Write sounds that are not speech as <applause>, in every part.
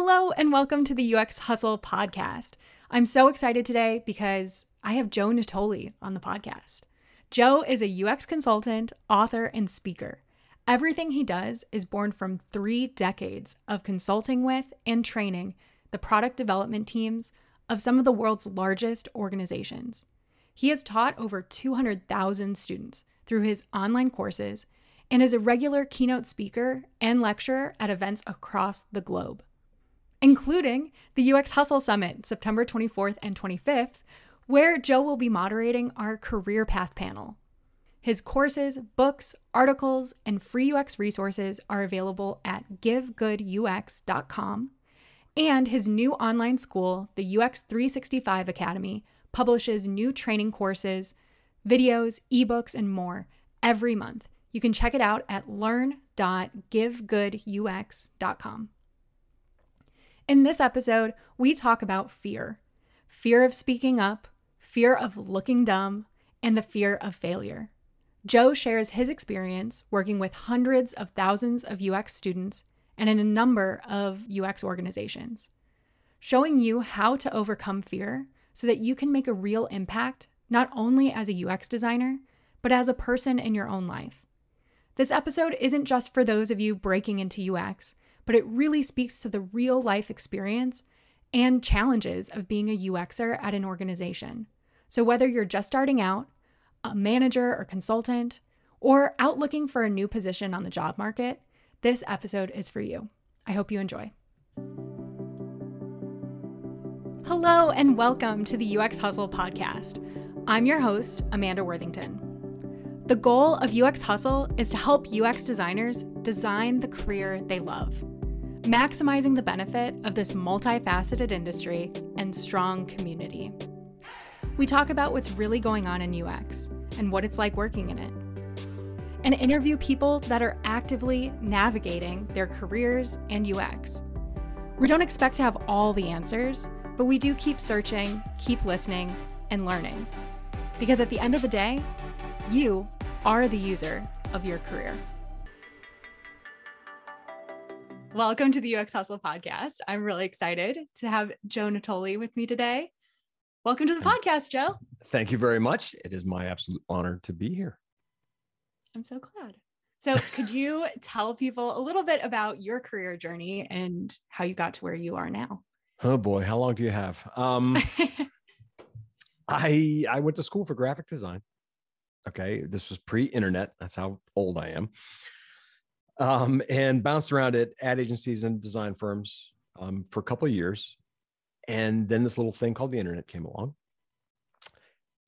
Hello, and welcome to the UX Hustle podcast. I'm so excited today because I have Joe Natoli on the podcast. Joe is a UX consultant, author, and speaker. Everything he does is born from three decades of consulting with and training the product development teams of some of the world's largest organizations. He has taught over 200,000 students through his online courses and is a regular keynote speaker and lecturer at events across the globe including the UX Hustle Summit, September 24th and 25th, where Joe will be moderating our Career Path panel. His courses, books, articles, and free UX resources are available at givegoodux.com. And his new online school, the UX 365 Academy, publishes new training courses, videos, ebooks, and more every month. You can check it out at learn.givegoodux.com. In this episode, we talk about fear fear of speaking up, fear of looking dumb, and the fear of failure. Joe shares his experience working with hundreds of thousands of UX students and in a number of UX organizations, showing you how to overcome fear so that you can make a real impact, not only as a UX designer, but as a person in your own life. This episode isn't just for those of you breaking into UX, but it really speaks to the real life experience and challenges of being a UXer at an organization. So, whether you're just starting out, a manager or consultant, or out looking for a new position on the job market, this episode is for you. I hope you enjoy. Hello, and welcome to the UX Hustle podcast. I'm your host, Amanda Worthington. The goal of UX Hustle is to help UX designers design the career they love maximizing the benefit of this multifaceted industry and strong community. We talk about what's really going on in UX and what it's like working in it, and interview people that are actively navigating their careers and UX. We don't expect to have all the answers, but we do keep searching, keep listening, and learning. Because at the end of the day, you are the user of your career. Welcome to the UX Hustle podcast. I'm really excited to have Joe Natoli with me today. Welcome to the podcast, Joe. Thank you very much. It is my absolute honor to be here. I'm so glad. So, <laughs> could you tell people a little bit about your career journey and how you got to where you are now? Oh boy, how long do you have? Um, <laughs> I I went to school for graphic design. Okay, this was pre-internet. That's how old I am um, and bounced around at ad agencies and design firms um, for a couple of years. And then this little thing called the internet came along.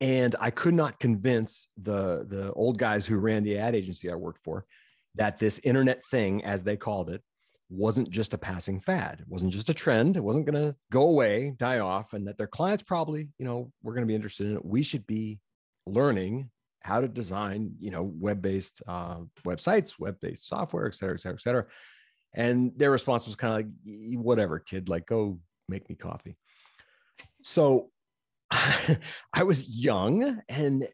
And I could not convince the, the old guys who ran the ad agency I worked for that this internet thing, as they called it, wasn't just a passing fad. It wasn't just a trend. It wasn't going to go away, die off, and that their clients probably, you know, were going to be interested in it. We should be learning how to design, you know, web-based uh, websites, web-based software, et cetera, et cetera, et cetera. And their response was kind of like, whatever, kid, like go make me coffee. So <laughs> I was young and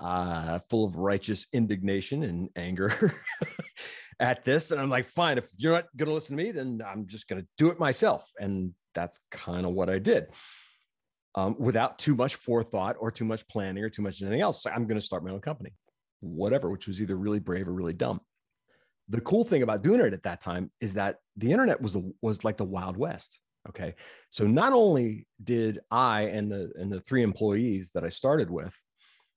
uh, full of righteous indignation and anger <laughs> at this. And I'm like, fine, if you're not going to listen to me, then I'm just going to do it myself. And that's kind of what I did um, without too much forethought or too much planning or too much anything else. I'm going to start my own company, whatever, which was either really brave or really dumb. The cool thing about doing it at that time is that the internet was was like the wild west. Okay, so not only did I and the and the three employees that I started with,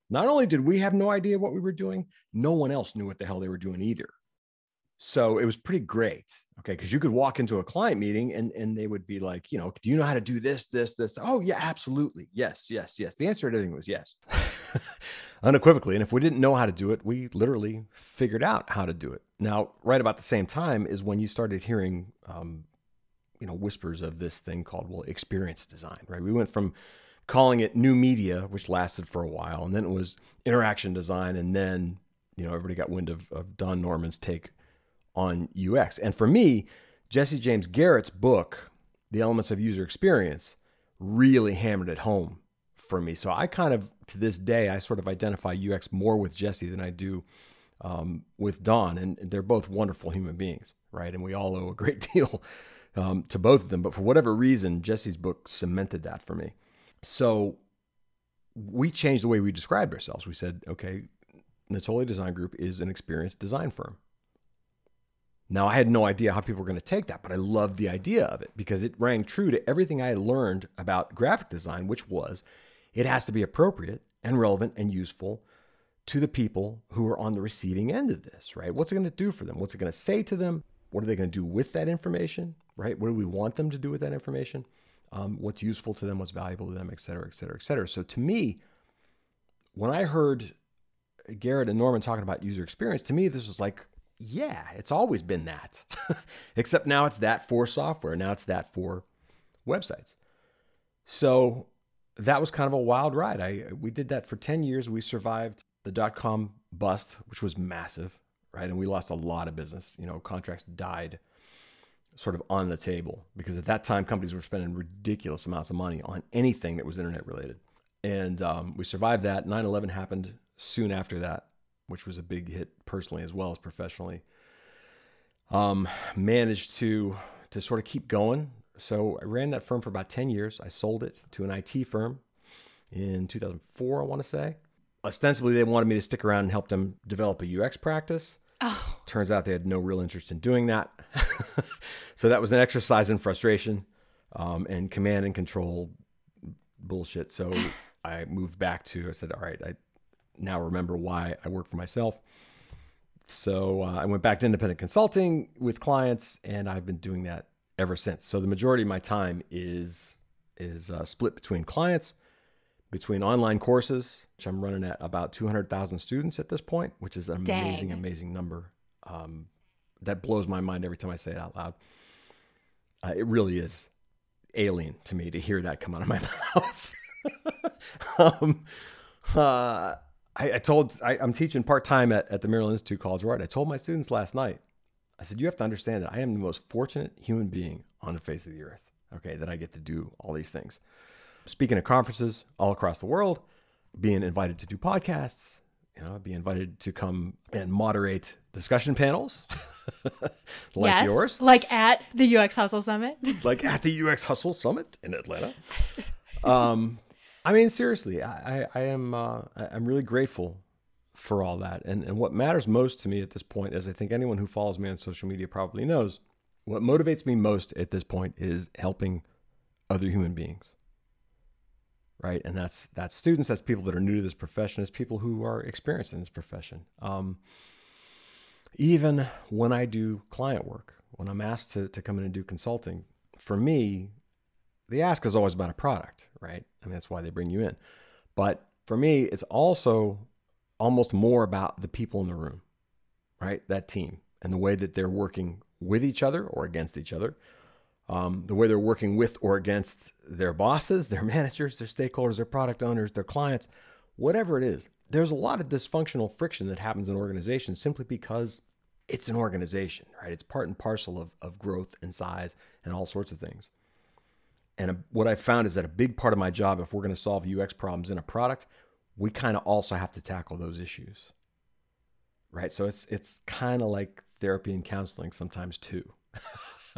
not only did we have no idea what we were doing, no one else knew what the hell they were doing either. So it was pretty great. Okay. Cause you could walk into a client meeting and, and they would be like, you know, do you know how to do this, this, this? Oh, yeah, absolutely. Yes, yes, yes. The answer to everything was yes. <laughs> Unequivocally. And if we didn't know how to do it, we literally figured out how to do it. Now, right about the same time is when you started hearing, um, you know, whispers of this thing called, well, experience design, right? We went from calling it new media, which lasted for a while, and then it was interaction design. And then, you know, everybody got wind of, of Don Norman's take on UX. And for me, Jesse James Garrett's book, The Elements of User Experience, really hammered it home for me. So I kind of, to this day, I sort of identify UX more with Jesse than I do um, with Don. And they're both wonderful human beings, right? And we all owe a great <laughs> deal um, to both of them. But for whatever reason, Jesse's book cemented that for me. So we changed the way we described ourselves. We said, okay, Natoli Design Group is an experienced design firm. Now, I had no idea how people were going to take that, but I loved the idea of it because it rang true to everything I had learned about graphic design, which was it has to be appropriate and relevant and useful to the people who are on the receiving end of this, right? What's it going to do for them? What's it going to say to them? What are they going to do with that information, right? What do we want them to do with that information? Um, what's useful to them? What's valuable to them, et cetera, et cetera, et cetera. So to me, when I heard Garrett and Norman talking about user experience, to me, this was like, yeah, it's always been that. <laughs> Except now it's that for software. Now it's that for websites. So that was kind of a wild ride. I we did that for 10 years. We survived the dot com bust, which was massive, right? And we lost a lot of business. You know, contracts died sort of on the table because at that time companies were spending ridiculous amounts of money on anything that was internet related. And um, we survived that. 9 11 happened soon after that, which was a big hit personally as well as professionally. Um, managed to to sort of keep going. So I ran that firm for about 10 years. I sold it to an IT firm in 2004, I want to say. Ostensibly, they wanted me to stick around and help them develop a UX practice. Oh. Turns out they had no real interest in doing that. <laughs> so that was an exercise in frustration um, and command and control bullshit. So <laughs> I moved back to, I said, all right, I now remember why I work for myself. So uh, I went back to independent consulting with clients, and I've been doing that ever since. So the majority of my time is is uh, split between clients, between online courses, which I'm running at about 200,000 students at this point, which is an Dang. amazing, amazing number. Um, that blows my mind every time I say it out loud. Uh, it really is alien to me to hear that come out of my <laughs> mouth. <laughs> um, uh, I, I, told I, am teaching part time at, at the Maryland Institute College of Art. I told my students last night. I said, "You have to understand that I am the most fortunate human being on the face of the earth. Okay, that I get to do all these things, speaking at conferences all across the world, being invited to do podcasts, you know, be invited to come and moderate discussion panels." <laughs> like yes, yours, like at the UX Hustle Summit, like at the UX Hustle Summit in Atlanta. <laughs> Um, I mean, seriously, I, I, I am uh, I'm really grateful for all that. And and what matters most to me at this point, as I think anyone who follows me on social media probably knows, what motivates me most at this point is helping other human beings. Right, and that's that's students, that's people that are new to this profession, it's people who are experienced in this profession. Um, even when I do client work, when I'm asked to, to come in and do consulting, for me, the ask is always about a product, right? I mean, that's why they bring you in. But for me, it's also almost more about the people in the room, right? That team and the way that they're working with each other or against each other, um, the way they're working with or against their bosses, their <laughs> managers, their stakeholders, their product owners, their clients, whatever it is. There's a lot of dysfunctional friction that happens in organizations simply because it's an organization, right? It's part and parcel of, of growth and size and all sorts of things. And what I found is that a big part of my job, if we're going to solve UX problems in a product, we kind of also have to tackle those issues. Right? So it's it's kind of like therapy and counseling sometimes too.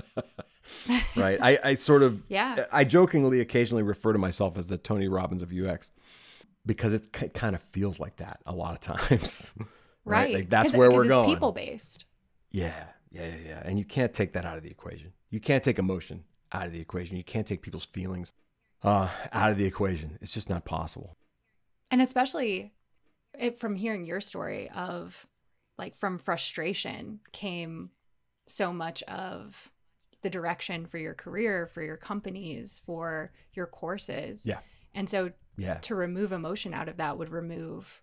<laughs> right? I, I sort of yeah. I jokingly occasionally refer to myself as the Tony Robbins of UX because it kind of feels like that a lot of times. <laughs> right? right? Like that's where we're going. People based. Yeah, yeah, yeah, yeah. And you can't take that out of the equation. You can't take emotion out of the equation. You can't take people's feelings uh, out of the equation. It's just not possible. And especially it, from hearing your story of like from frustration came so much of the direction for your career, for your companies, for your courses. Yeah. And so yeah. to remove emotion out of that would remove,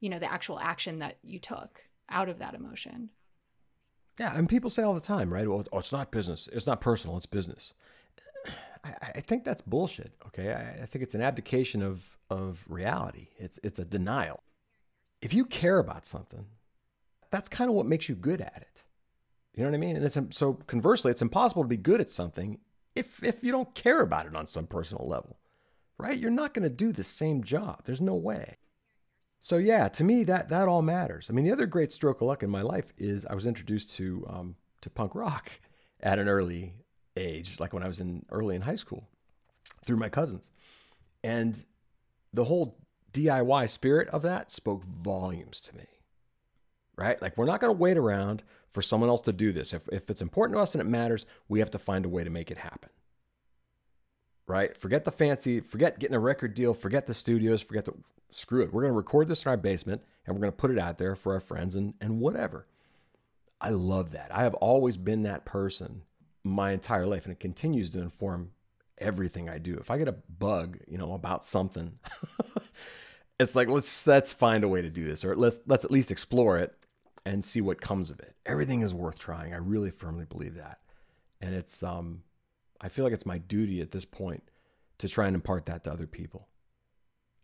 you know, the actual action that you took out of that emotion. Yeah, and people say all the time, right? Well, oh, it's not business. It's not personal. It's business. I, I think that's bullshit. Okay, I, I think it's an abdication of of reality. It's it's a denial. If you care about something, that's kind of what makes you good at it. You know what I mean? And it's so conversely, it's impossible to be good at something if if you don't care about it on some personal level, right? You're not going to do the same job. There's no way. So yeah, to me that that all matters. I mean, the other great stroke of luck in my life is I was introduced to um, to punk rock <laughs> at an early age, like when I was in early in high school, through my cousins. And the whole DIY spirit of that spoke volumes to me. Right? Like, we're not going to wait around for someone else to do this. If, if it's important to us and it matters, we have to find a way to make it happen. Right? Forget the fancy, forget getting a record deal, forget the studios, forget the screw it. We're going to record this in our basement and we're going to put it out there for our friends and, and whatever. I love that. I have always been that person my entire life and it continues to inform everything I do. If I get a bug, you know, about something, <laughs> it's like let's let's find a way to do this, or let's let's at least explore it and see what comes of it. Everything is worth trying. I really firmly believe that, and it's um, I feel like it's my duty at this point to try and impart that to other people.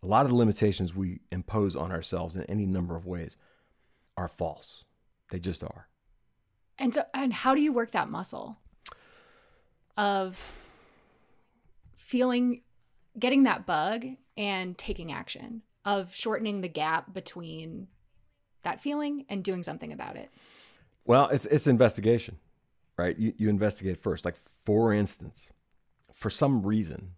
A lot of the limitations we impose on ourselves in any number of ways are false. They just are. And so, and how do you work that muscle of feeling getting that bug and taking action of shortening the gap between that feeling and doing something about it well it's it's investigation right you, you investigate first like for instance for some reason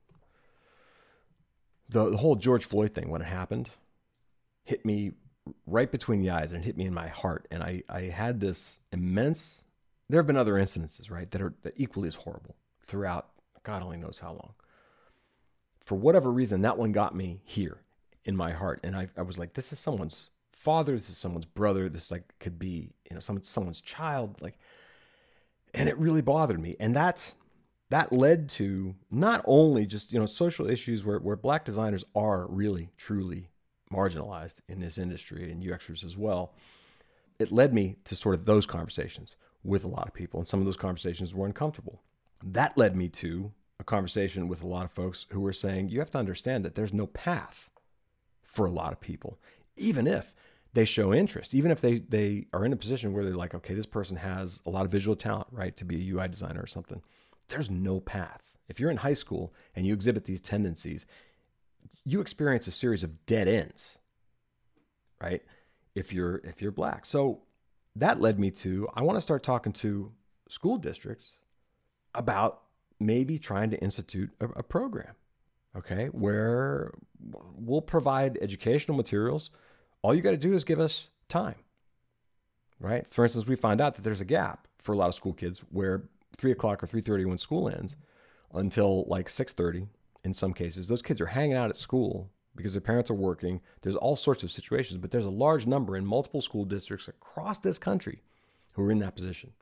the, the whole george floyd thing when it happened hit me right between the eyes and hit me in my heart and i i had this immense there have been other incidences right that are that equally as horrible throughout god only knows how long for whatever reason, that one got me here in my heart. And I, I was like, this is someone's father. This is someone's brother. This like could be, you know, some, someone's child. Like, and it really bothered me. And that's, that led to not only just, you know, social issues where, where black designers are really, truly marginalized in this industry and UXers as well. It led me to sort of those conversations with a lot of people. And some of those conversations were uncomfortable. That led me to a conversation with a lot of folks who were saying you have to understand that there's no path for a lot of people, even if they show interest, even if they they are in a position where they're like, okay, this person has a lot of visual talent, right, to be a UI designer or something. There's no path. If you're in high school and you exhibit these tendencies, you experience a series of dead ends, right? If you're if you're black. So that led me to I want to start talking to school districts about maybe trying to institute a, a program, okay, where we'll provide educational materials. All you got to do is give us time, right? For instance, we find out that there's a gap for a lot of school kids where three o'clock or three thirty when school ends until like six thirty. In some cases, those kids are hanging out at school because their parents are working. There's all sorts of situations, but there's a large number in multiple school districts across this country who are in that position.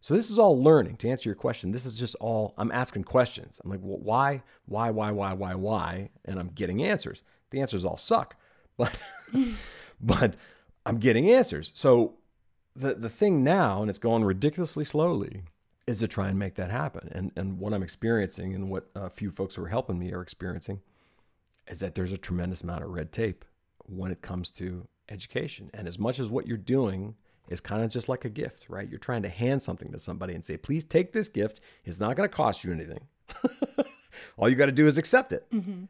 So this is all learning. To answer your question, this is just all I'm asking questions. I'm like, well, why, why, why, why, why, why, and I'm getting answers. The answers all suck, <laughs> but but I'm getting answers. So the the thing now, and it's going ridiculously slowly, is to try and make that happen. And and what I'm experiencing, and what a few folks who are helping me are experiencing, is that there's a tremendous amount of red tape when it comes to education. And as much as what you're doing is kind of just like a gift, right? You're trying to hand something to somebody and say, please take this gift. It's not going to cost you anything. <laughs> all you got to do is accept it. Mm-hmm.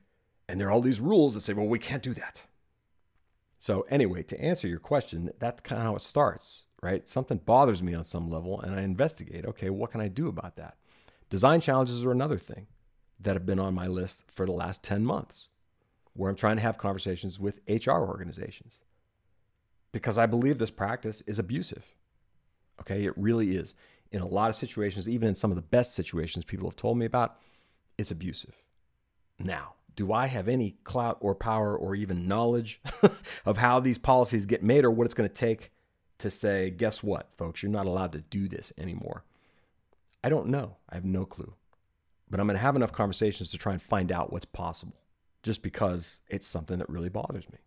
And there are all these rules that say, well, we can't do that. So, anyway, to answer your question, that's kind of how it starts, right? Something bothers me on some level, and I investigate okay, what can I do about that? Design challenges are another thing that have been on my list for the last 10 months, where I'm trying to have conversations with HR organizations because I believe this practice is abusive. Okay, it really is. In a lot of situations, even in some of the best situations people have told me about, it's abusive. Now, do I have any clout or power or even knowledge <laughs> of how these policies get made or what it's going to take to say, guess what, folks, you're not allowed to do this anymore? I don't know. I have no clue. But I'm going to have enough conversations to try and find out what's possible just because it's something that really bothers me.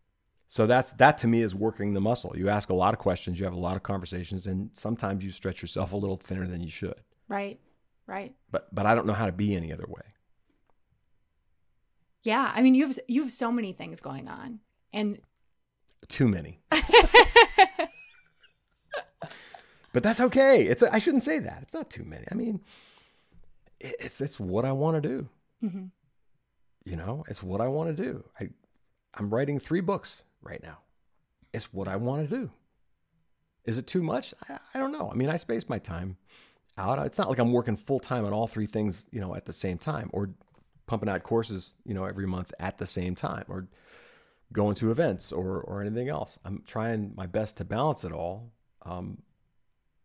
So that's that to me is working the muscle. You ask a lot of questions, you have a lot of conversations, and sometimes you stretch yourself a little thinner than you should. Right. Right. But but I don't know how to be any other way. Yeah, I mean you have you have so many things going on, and too many. <laughs> but that's okay. It's I shouldn't say that. It's not too many. I mean, it's it's what I want to do. Mm-hmm. You know, it's what I want to do. I I'm writing three books right now. It's what I want to do. Is it too much? I, I don't know. I mean, I space my time out. It's not like I'm working full time on all three things, you know, at the same time or pumping out courses, you know, every month at the same time or going to events or or anything else. I'm trying my best to balance it all. Um,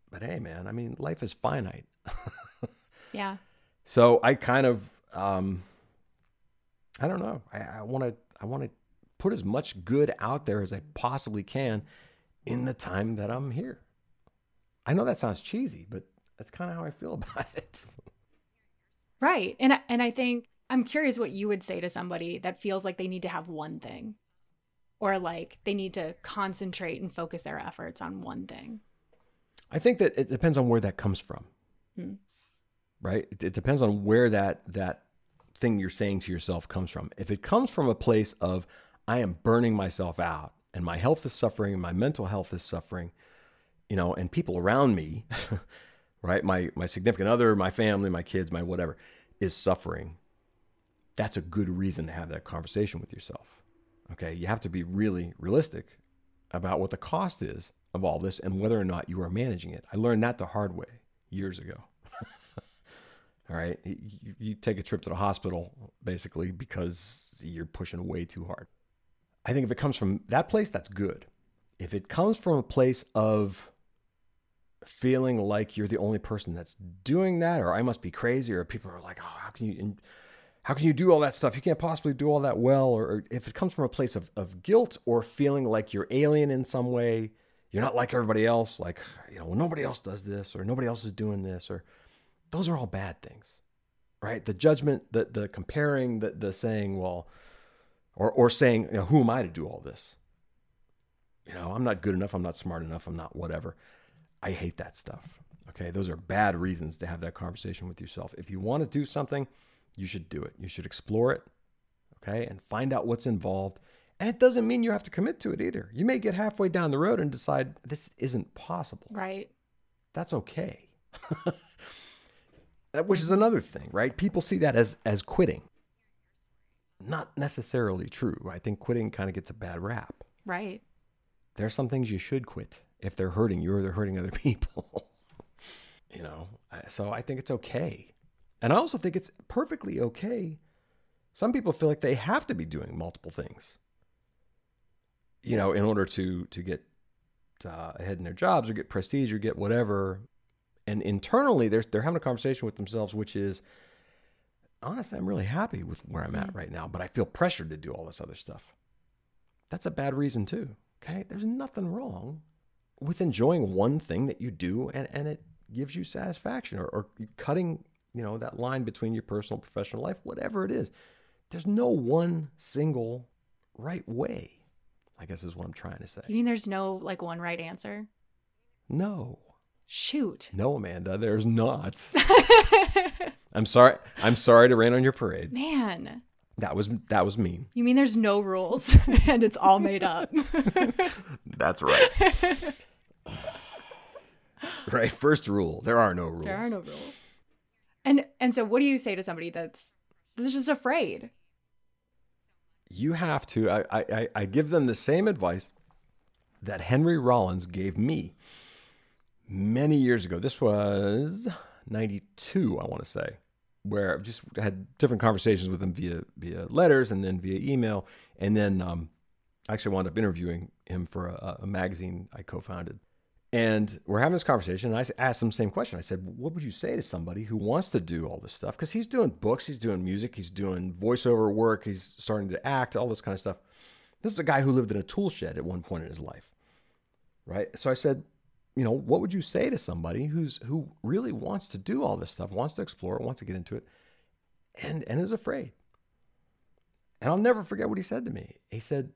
but hey, man, I mean, life is finite. <laughs> yeah. So I kind of, um, I don't know. I want to, I want to put as much good out there as I possibly can in the time that I'm here. I know that sounds cheesy, but that's kind of how I feel <laughs> about it. Right. And and I think I'm curious what you would say to somebody that feels like they need to have one thing or like they need to concentrate and focus their efforts on one thing. I think that it depends on where that comes from. Hmm. Right? It, it depends on where that that thing you're saying to yourself comes from. If it comes from a place of I am burning myself out and my health is suffering and my mental health is suffering, you know, and people around me, <laughs> right? My my significant other, my family, my kids, my whatever is suffering. That's a good reason to have that conversation with yourself. Okay? You have to be really realistic about what the cost is of all this and whether or not you are managing it. I learned that the hard way years ago. <laughs> all right? You, you take a trip to the hospital basically because you're pushing way too hard. I think if it comes from that place, that's good. If it comes from a place of feeling like you're the only person that's doing that, or I must be crazy, or people are like, oh, how can you, how can you do all that stuff? You can't possibly do all that well. Or, or if it comes from a place of, of guilt or feeling like you're alien in some way, you're not like everybody else, like, you know, well, nobody else does this, or nobody else is doing this, or those are all bad things, right? The judgment, the, the comparing, the, the saying, well, or, or saying, you know, who am I to do all this? You know, I'm not good enough. I'm not smart enough. I'm not whatever. I hate that stuff. Okay. Those are bad reasons to have that conversation with yourself. If you want to do something, you should do it. You should explore it. Okay. And find out what's involved. And it doesn't mean you have to commit to it either. You may get halfway down the road and decide this isn't possible. Right. That's okay. <laughs> Which is another thing, right? People see that as as quitting not necessarily true. I think quitting kind of gets a bad rap. Right. There are some things you should quit if they're hurting you or they're hurting other <laughs> people. you know, so I think it's okay. And I also think it's perfectly okay. Some people feel like they have to be doing multiple things, you know, in order to to get uh, ahead in their jobs or get prestige or get whatever. And internally, they're they're having a conversation with themselves, which is, honestly, I'm really happy with where I'm at mm. right now, but I feel pressured to do all this other stuff. That's a bad reason, too. Okay. There's nothing wrong with enjoying one thing that you do and, and it gives you satisfaction or, or cutting, you know, that line between your personal and professional life, whatever it is. There's no one single right way, I guess is what I'm trying to say. You mean there's no like one right answer? No. Shoot. No, Amanda, there's not. <laughs> <laughs> I'm sorry. I'm sorry to rain on your parade. Man. That was that was mean. You mean there's no rules <laughs> and it's all made up? That's right. right. First rule: there are no rules. There are no rules. And and so, what do you say to somebody that's that's just afraid? You have to. I I, I give them the same advice that Henry Rollins gave me many years ago. This was 92, I want to say where I've just had different conversations with him via via letters and then via email, and then um, I actually wound up interviewing him for a, a, magazine I co-founded. And we're having this conversation, and I asked him the same question. I said, "What would you say to somebody who wants to do all this stuff? Because he's doing books, he's doing music, he's doing voiceover work, he's starting to act, all this kind of stuff. This is a guy who lived in a tool shed at one point in his life, right? So I said, you know, what would you say to somebody who's who really wants to do all this stuff, wants to explore, wants to get into it, and and is afraid? And I'll never forget what he said to me. He said,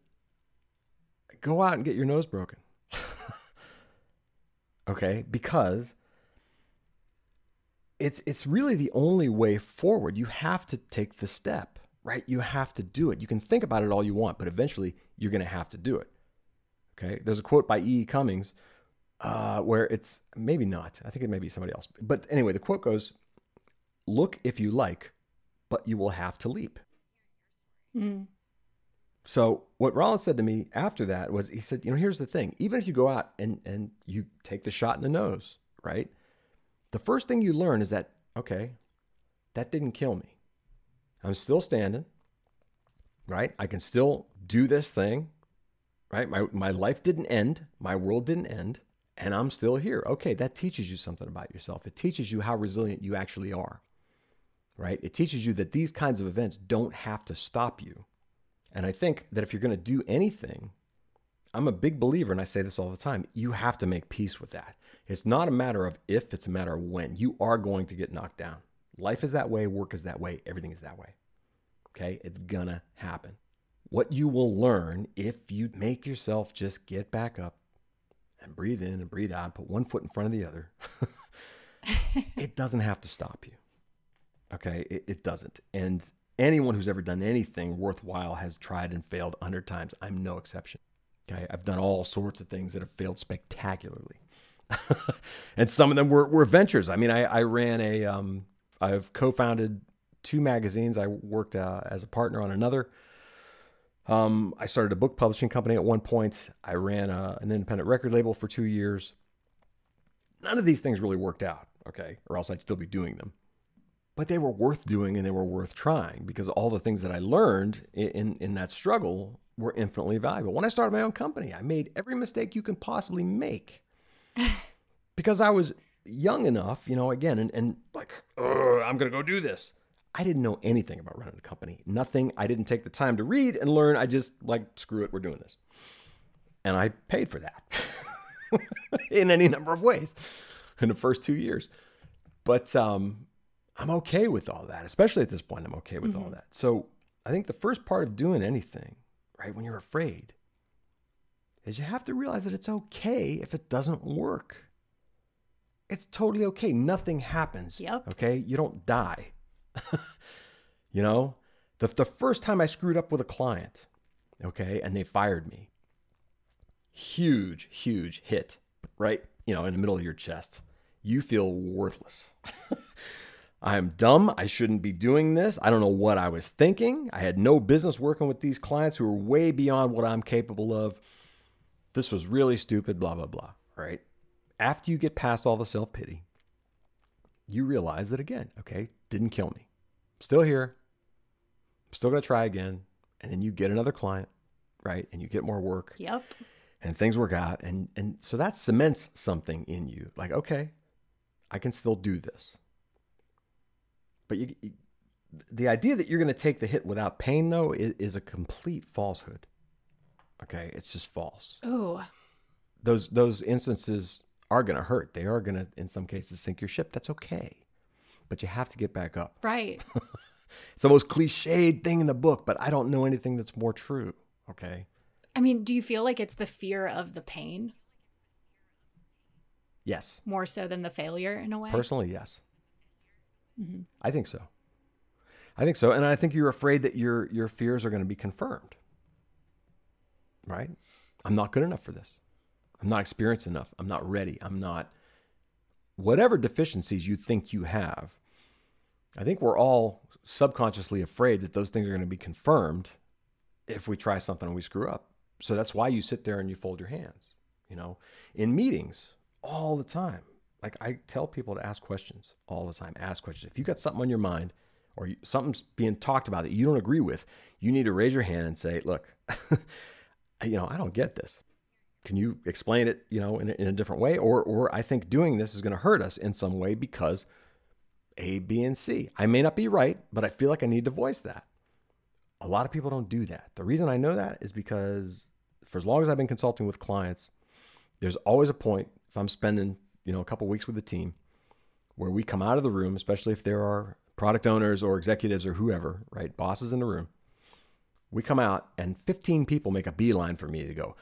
"Go out and get your nose broken." <laughs> okay, because it's it's really the only way forward. You have to take the step, right? You have to do it. You can think about it all you want, but eventually you're going to have to do it. Okay? There's a quote by E. e. Cummings uh, where it's maybe not. I think it may be somebody else. But anyway, the quote goes Look if you like, but you will have to leap. Mm. So, what Rollins said to me after that was he said, You know, here's the thing. Even if you go out and, and you take the shot in the nose, right? the first thing you learn is that, okay, that didn't kill me. I'm still standing, right? I can still do this thing, right? My, my life didn't end, my world didn't end, and I'm still here. Okay, that teaches you something about yourself. It teaches you how resilient you actually are, right? It teaches you that these kinds of events don't have to stop you. And I think that if you're going to do anything, I'm a big believer, and I say this all the time, you have to make peace with that. It's not a matter of if, it's a matter of when. You are going to get knocked down. Life is that way, work is that way, everything is that way. Okay? It's gonna happen. What you will learn if you make yourself just get back up and breathe in and breathe out, put one foot in front of the other, <laughs> it doesn't have to stop you. Okay? It, it doesn't. And anyone who's ever done anything worthwhile has tried and failed a hundred times. I'm no exception. Okay? I've done all sorts of things that have failed spectacularly. <laughs> and some of them were, were ventures. I mean, I, I ran a, um, I've co-founded two magazines. I worked uh, as a partner on another. Um, I started a book publishing company at one point. I ran a, an independent record label for two years. None of these things really worked out, okay, or else I'd still be doing them. But they were worth doing and they were worth trying because all the things that I learned in, in, in that struggle were infinitely valuable. When I started my own company, I made every mistake you can possibly make <laughs> because I was young enough, you know, again, and, and like, I'm going to go do this. I didn't know anything about running a company. Nothing. I didn't take the time to read and learn. I just like, screw it, we're doing this. And I paid for that <laughs> in any number of ways in the first two years. But um, I'm okay with all that, especially at this point. I'm okay with mm-hmm. all that. So I think the first part of doing anything, right, when you're afraid, is you have to realize that it's okay if it doesn't work. It's totally okay. Nothing happens. Yep. Okay. You don't die. <laughs> you know, the, the first time I screwed up with a client, okay, and they fired me, huge, huge hit, right? You know, in the middle of your chest. You feel worthless. <laughs> I'm dumb. I shouldn't be doing this. I don't know what I was thinking. I had no business working with these clients who are way beyond what I'm capable of. This was really stupid, blah, blah, blah, right? after you get past all the self pity, you realize that again, okay, didn't kill me. Still here. Still going to try again. And then you get another client, right? And you get more work. Yep. And things work out. And, and so that cements something in you. Like, okay, I can still do this. But you, the idea that you're going to take the hit without pain, though, is, is a complete falsehood. Okay, it's just false. Oh, those those instances are going to hurt. They are going to, in some cases, sink your ship. That's okay. But you have to get back up. Right. <laughs> it's the most cliched thing in the book, but I don't know anything that's more true. Okay. I mean, do you feel like it's the fear of the pain? Yes. More so than the failure in a way? Personally, yes. Mm-hmm. I think so. I think so. And I think you're afraid that your your fears are going to be confirmed. Right? I'm not good enough for this. I'm not experienced enough. I'm not ready. I'm not whatever deficiencies you think you have. I think we're all subconsciously afraid that those things are going to be confirmed if we try something and we screw up. So that's why you sit there and you fold your hands, you know, in meetings all the time. Like I tell people to ask questions all the time. Ask questions. If you got something on your mind or something's being talked about that you don't agree with, you need to raise your hand and say, "Look, <laughs> you know, I don't get this. Can you explain it you know in a, in a different way? Or or i think doing this is going to hurt us in some way because a b and c. I may not be right but i feel like i need to voice that. A lot of people don't do that. The reason i know that is because for as long as i've been consulting with clients there's always a point if i'm spending you know a couple weeks with the team where we come out of the room especially if there are product owners or executives or whoever right bosses in the room we come out and 15 people make a beeline for me to go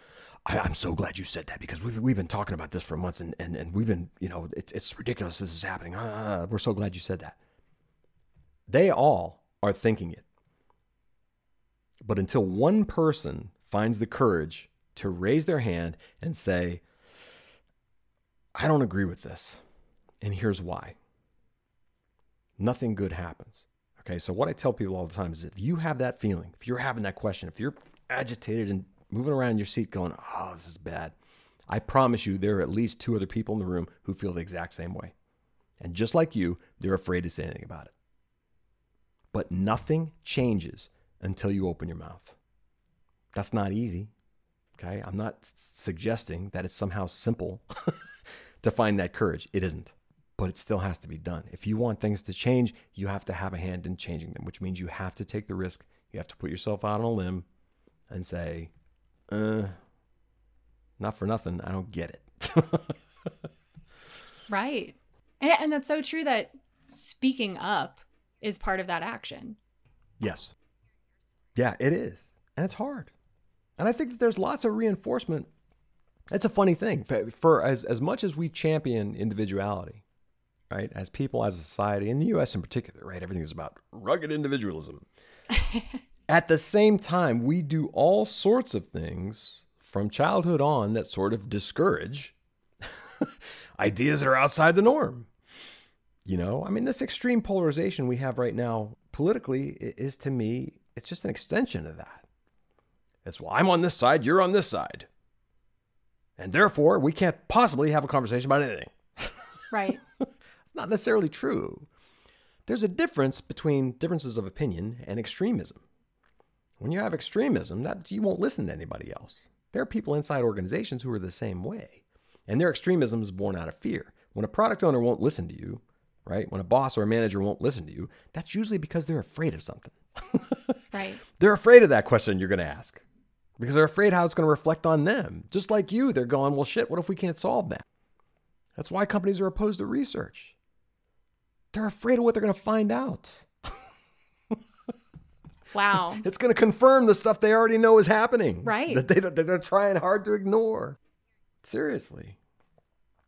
I, am so glad you said that because we've, we've been talking about this for months and, and, and we've been, you know, it's, it's ridiculous this is happening. Uh, we're so glad you said that. They all are thinking it. But until one person finds the courage to raise their hand and say, I don't agree with this, and here's why, nothing good happens. Okay, so what I tell people all the time is if you have that feeling, if you're having that question, if you're agitated and moving around in your seat going, oh, this is bad. I promise you, there are at least two other people in the room who feel the exact same way. And just like you, they're afraid to say anything about it. But nothing changes until you open your mouth. That's not easy. Okay. I'm not suggesting that it's somehow simple <laughs> to find that courage. It isn't, but it still has to be done. If you want things to change, you have to have a hand in changing them, which means you have to take the risk. You have to put yourself out on a limb and say, uh, not for nothing. I don't get it. <laughs> Right. And, and that's so true that speaking up is part of that action. yes. Yeah, it is. And it's hard. And I think that there's lots of reinforcement. It's a funny thing. For, for as, as much as we champion individuality, right, as people, as a society, in the US in particular, right, everything is about rugged individualism. <laughs> At the same time, we do all sorts of things from childhood on that sort of discourage <laughs> ideas that are outside the norm. You know, I mean, this extreme polarization we have right now politically is to me, it's just an extension of that. It's, well, I'm on this side, you're on this side. And therefore, we can't possibly have a conversation about anything. Right. <laughs> It's not necessarily true. There's a difference between differences of opinion and extremism. When you have extremism, that you won't listen to anybody else. There are people inside organizations who are the same way. And their extremism is born out of fear. When a product owner won't listen to you, right? When a boss or a manager won't listen to you, that's usually because they're afraid of something. <laughs> right. They're afraid of that question you're going to ask because they're afraid how it's going to reflect on them. Just like you, they're going, well, shit, what if we can't solve that? That's why companies are opposed to research. They're afraid of what they're going to find out. <laughs> Wow. <laughs> It's going to confirm the stuff they already know is happening. Right. That they, they're trying hard to ignore. Seriously.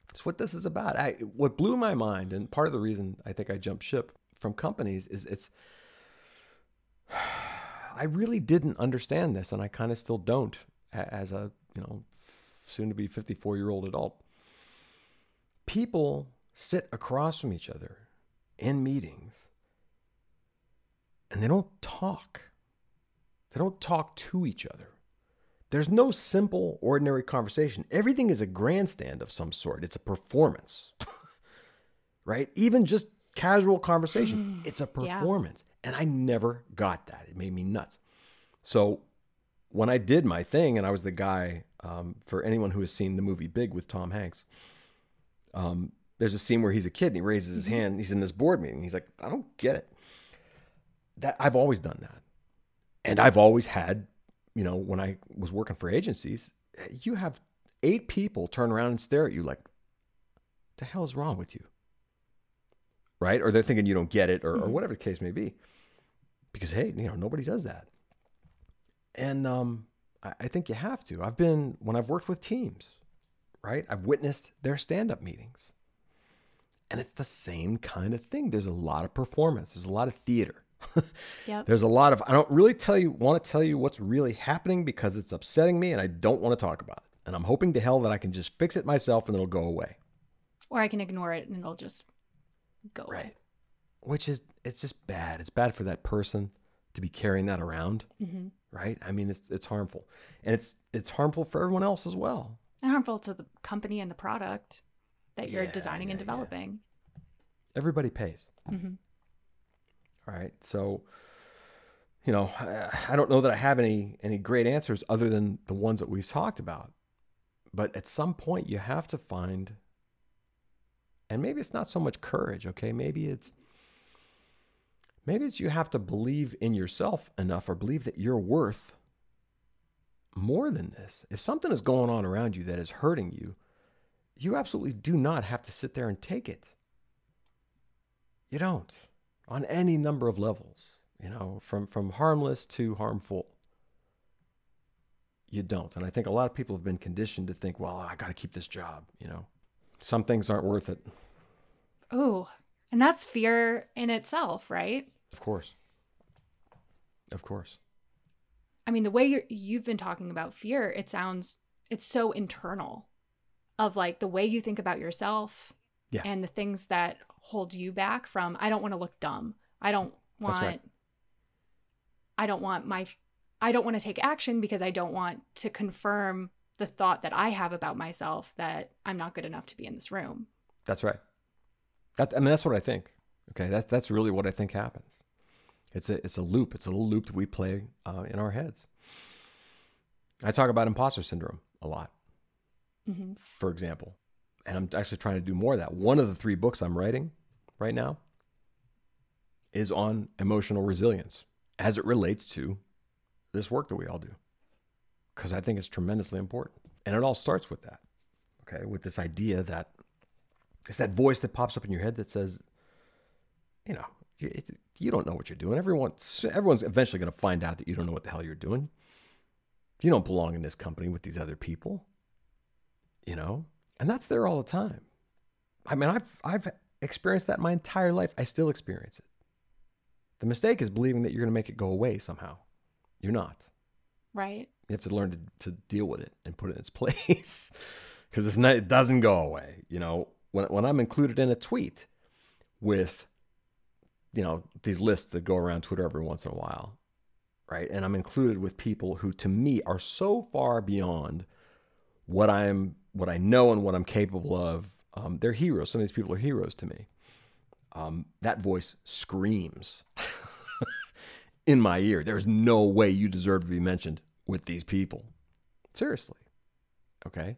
It's what this is about. I, what blew my mind, and part of the reason I think I jumped ship from companies is it's, I really didn't understand this, and I kind of still don't as a, you know, soon to be 54 year old adult. People sit across from each other in meetings and they don't talk. They don't talk to each other. There's no simple, ordinary conversation. Everything is a grandstand of some sort. It's a performance, <laughs> right? Even just casual conversation, <sighs> it's a performance. And I never got that. It made me nuts. So when I did my thing, and I was the guy um, for anyone who has seen the movie Big with Tom Hanks, um, there's a scene where he's a kid and he raises his hand. He's in this board meeting. He's like, I don't get it. That I've always done that, and I've always had, you know, when I was working for agencies, you have eight people turn around and stare at you like, "The hell is wrong with you?" Right? Or they're thinking you don't get it, or, or Mhm. whatever the case may be. Because hey, you know, nobody does that. And um, I, I think you have to. I've been when I've worked with teams, right? I've witnessed their stand-up meetings. And it's the same kind of thing. There's a lot of performance. There's a lot of theater. <laughs> Yep. There's a lot of I don't really tell you want to tell you what's really happening because it's upsetting me and I don't want to talk about it. And I'm hoping to hell that I can just fix it myself and it'll go away. Or I can ignore it and it'll just go away. Right. Which is it's just bad. It's bad for that person to be carrying that around, hmm right? I mean, it's it's harmful. And it's it's harmful for everyone else as well. And harmful to the company and the product that you're Yeah, designing and yeah, yeah. developing. Everybody pays. hmm All right. So, you know, I, I don't know that I have any any great answers other than the ones that we've talked about. But at some point, you have to find, and maybe it's not so much courage. Okay, maybe it's maybe it's you have to believe in yourself enough, or believe that you're worth more than this. If something is going on around you that is hurting you, you absolutely do not have to sit there and take it. You don't on any number of levels, you know, from from harmless to harmful. You don't. And I think a lot of people have been conditioned to think, well, I got to keep this job, you know. Some things aren't worth it, Oh, and that's fear in itself, right? of course. Of course. I mean, the way you're, you've been talking about fear, it sounds it's so internal of like the way you think about yourself Yeah. and the things that hold you back from I don't want to look dumb. I don't want right. I don't want my I don't want to take action because I don't want to confirm the thought that I have about myself that I'm not good enough to be in this room. That's right. That, I mean, that's what I think. Okay, that's that's really what I think happens. It's a it's a loop. It's a little loop that we play uh, in our heads. I talk about imposter syndrome a lot, mm-hmm. for example, and I'm actually trying to do more of that. One of the three books I'm writing right now is on emotional resilience as it relates to this work that we all do, because I think it's tremendously important, and it all starts with that. Okay, with this idea that it's that voice that pops up in your head that says, you know, it, you don't know what you're doing. Everyone's everyone's eventually going to find out that you don't know what the hell you're doing. You don't belong in this company with these other people. You know, and that's there all the time. I mean, I've I've experienced that my entire life. I still experience it. The mistake is believing that you're going to make it go away somehow. You're not. Right. You have to learn to, to deal with it and put it in its <laughs> place because it's not, it doesn't go away. You know, when, when I'm included in a tweet with you know, these lists that go around Twitter every once in a while, right? And I'm included with people who to me are so far beyond what I'm what I know and what I'm capable of. Um, they're heroes. Some of these people are heroes to me. Um, that voice screams <laughs> in my ear. There's no way you deserve to be mentioned with these people. Seriously. Okay.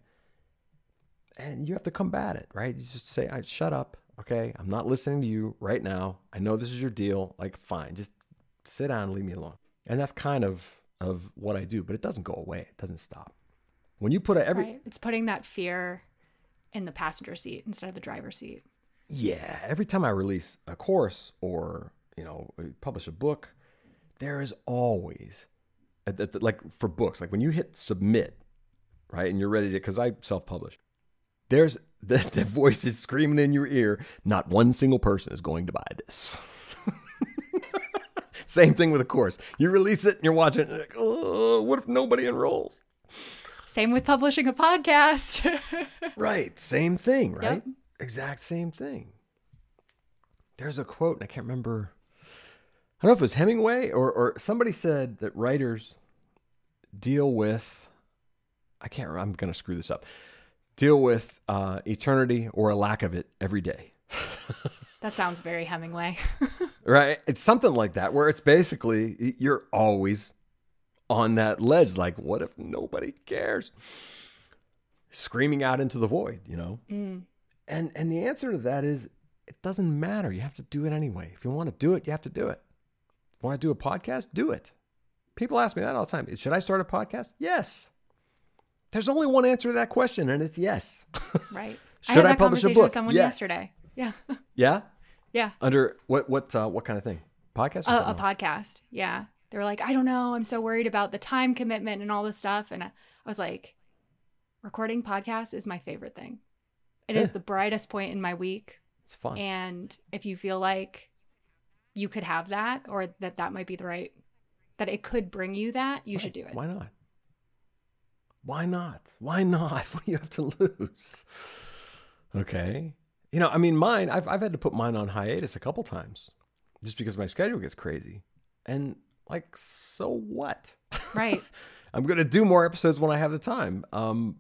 And you have to combat it, right? You just say, I shut up. Okay, I'm not listening to you right now. I know this is your deal. Like, fine, just sit down and leave me alone. And that's kind of of what I do, but it doesn't go away. It doesn't stop. When you put a, every, right. it's putting that fear in the passenger seat instead of the driver's seat. Yeah, every time I release a course or you know publish a book, there is always, like for books, like when you hit submit, right, and you're ready to, because I self-publish, there's <laughs> the, the voice is screaming in your ear. Not one single person is going to buy this. <laughs> Same thing with a course. You release it and you're watching it. Like, oh, what if nobody enrolls? Same with publishing a podcast. <laughs> right. Same thing, right? Yep. Exact same thing. There's a quote, and I can't remember. I don't know if it was Hemingway or, or somebody said that writers deal with, I can't remember, I'm going to screw this up deal with uh, eternity or a lack of it every day. <laughs> that sounds very Hemingway. <laughs> right? It's something like that, where it's basically you're always on that ledge. Like, what if nobody cares? Screaming out into the void, you know? Mm. And and the answer to that is it doesn't matter. You have to do it anyway. If you want to do it, you have to do it. Want to do a podcast? Do it. People ask me that all the time. Should I start a podcast? Yes. There's only one answer to that question, and it's yes. <laughs> Right. <laughs> Should I, I publish a book? With someone yes. yesterday. Yeah. <laughs> Yeah. Yeah. Under what what uh, what kind of thing? Podcast? a podcast. Yeah. They were like, I don't know. I'm so worried about the time commitment and all this stuff, and I, I was like, recording podcasts is my favorite thing. It yeah. is the brightest point in my week. It's fun. And if you feel like you could have that, or that that might be the right, that it could bring you that, you right. should do it. Why not? Why not? Why not? <laughs> What do you have to lose? Okay. You know, I mean, mine, I've, I've had to put mine on hiatus a couple times just because my schedule gets crazy. And like, so what? Right. <laughs> I'm going to do more episodes when I have the time. Um,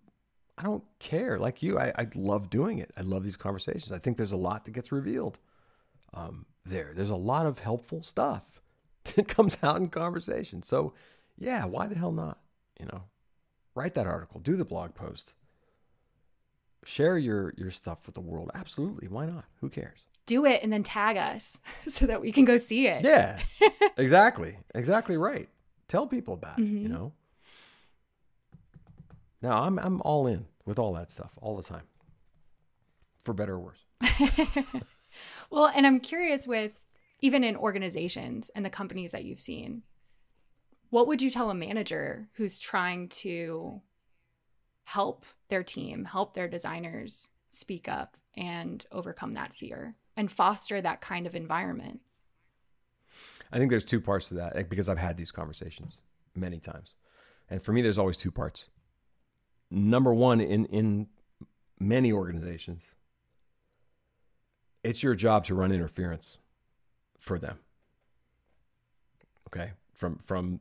I don't care. Like you, I, I love doing it. I love these conversations. I think there's a lot that gets revealed um, there. There's a lot of helpful stuff <laughs> that comes out in conversation. So, yeah, why the hell not? You know, write that article, do the blog post, share your your stuff with the world. Absolutely, why not? Who cares? Do it and then tag us <laughs> so that we can go see it. Yeah, <laughs> exactly, exactly right. Tell people about mm-hmm. it. You mm-hmm. know. Now I'm I'm all in with all that stuff all the time, for better or worse. Well, and I'm curious with even in organizations and the companies that you've seen what would you tell a manager who's trying to help their team, help their designers speak up and overcome that fear and foster that kind of environment? I think there's two parts to that because I've had these conversations many times. And for me, there's always two parts. Number one, in, in many organizations, it's your job to run interference for them. Okay. From, from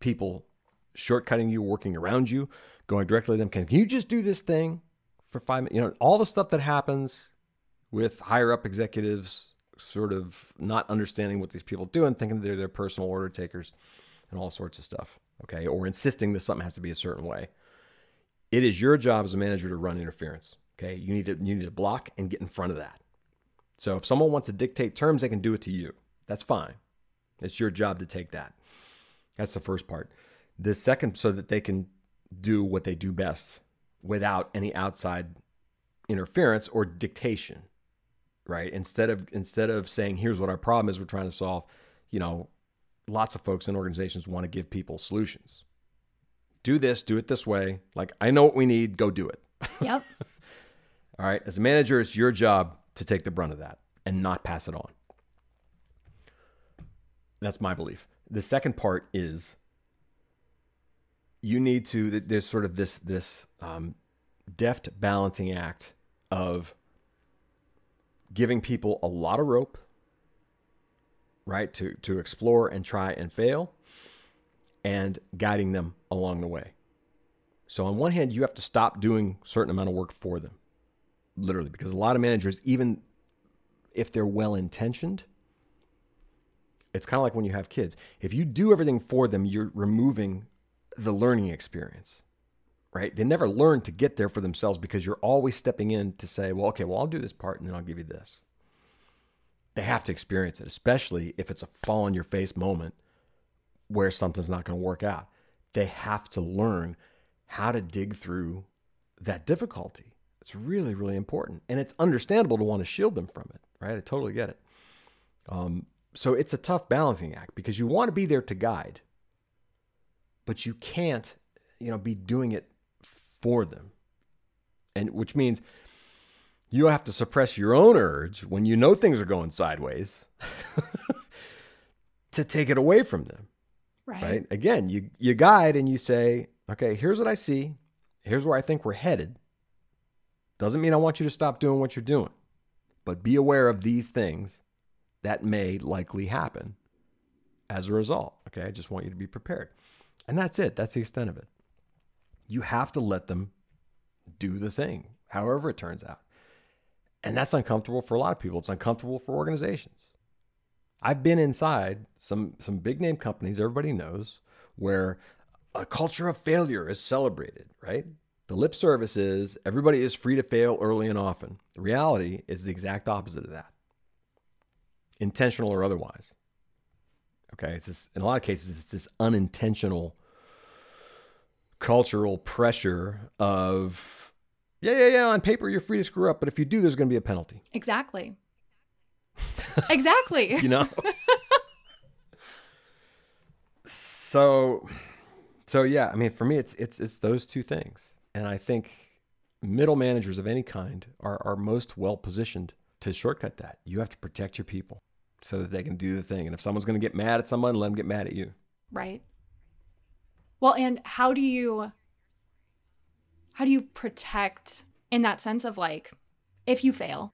people shortcutting you, working around you, going directly to them. Can, can you just do this thing for five minutes? You know, all the stuff that happens with higher up executives sort of not understanding what these people do and thinking they're their personal order takers and all sorts of stuff. Okay. Or insisting that something has to be a certain way. It is your job as a manager to run interference. Okay. You need to you need to block and get in front of that. So if someone wants to dictate terms, they can do it to you. That's fine. It's your job to take that. That's the first part. The second, so that they can do what they do best without any outside interference or dictation right instead of instead of saying here's what our problem is we're trying to solve you know lots of folks and organizations want to give people solutions do this do it this way like i know what we need go do it <laughs> Yep. all right as a manager it's your job to take the brunt of that and not pass it on. That's my belief. The second part is you need to there's sort of this this um, deft balancing act of giving people a lot of rope right to to explore and try and fail and guiding them along the way. So on one hand you have to stop doing certain amount of work for them literally because a lot of managers even if they're well intentioned it's kind of like when you have kids if you do everything for them you're removing the learning experience right? They never learn to get there for themselves because you're always stepping in to say, well, okay, well, I'll do this part and then I'll give you this. They have to experience it, especially if it's a fall on your face moment where something's not going to work out. They have to learn how to dig through that difficulty. It's really, really important. And it's understandable to want to shield them from it, right? I totally get it. Um, so it's a tough balancing act because you want to be there to guide, but you can't, you know, be doing it for them. And which means you have to suppress your own urge when you know things are going sideways <laughs> to take it away from them. Right. Right. Again, you you guide and you say, okay, here's what I see. Here's where I think we're headed. Doesn't mean I want you to stop doing what you're doing, but be aware of these things that may likely happen as a result. Okay. I just want you to be prepared. And that's it. That's the extent of it. You have to let them do the thing, however it turns out. And that's uncomfortable for a lot of people. It's uncomfortable for organizations. I've been inside some some big name companies everybody knows where a culture of failure is celebrated, right? The lip service is everybody is free to fail early and often. The reality is the exact opposite of that. Intentional or otherwise. Okay, it's this, in a lot of cases it's this unintentional cultural pressure of yeah, yeah, yeah, on paper you're free to screw up, but if you do there's going to be a penalty. Exactly. <laughs> exactly. you know <laughs> so so yeah i mean for me it's it's it's those two things and i think middle managers of any kind are are most well positioned to shortcut that you have to protect your people so that they can do the thing and if someone's going to get mad at someone let them get mad at you Right. Well, and how do you how do you protect in that sense of like if you fail,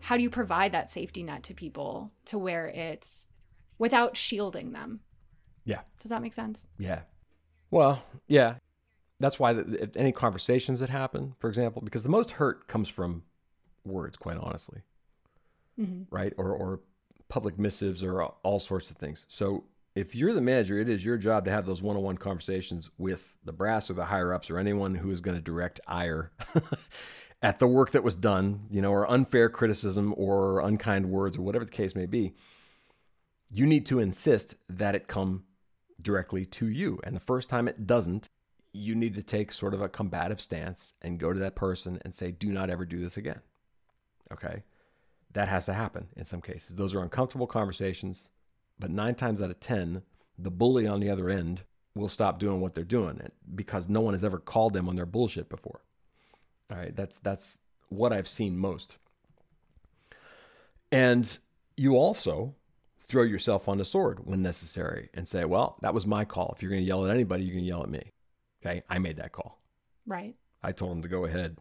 how do you provide that safety net to people to where it's without shielding them? yeah Does that make sense? yeah well yeah that's why the, if any conversations that happen for example because the most hurt comes from words quite honestly Mm-hmm. right? Or or public missives or all sorts of things. So if you're the manager, it is your job to have those one-on-one conversations with the brass or the higher ups or anyone who is going to direct ire <laughs> at the work that was done, you know, or unfair criticism or unkind words or whatever the case may be. You need to insist that it come directly to you. And the first time it doesn't, you need to take sort of a combative stance and go to that person and say, "Do not ever do this again." Okay? that has to happen in some cases. Those are uncomfortable conversations, but nine times out of 10, the bully on the other end will stop doing what they're doing because no one has ever called them on their bullshit before. All right, that's that's what I've seen most. And you also throw yourself on the sword when necessary and say, "Well, that was my call. If you're going to yell at anybody, you're going to yell at me." Okay? I made that call. Right. I told him to go ahead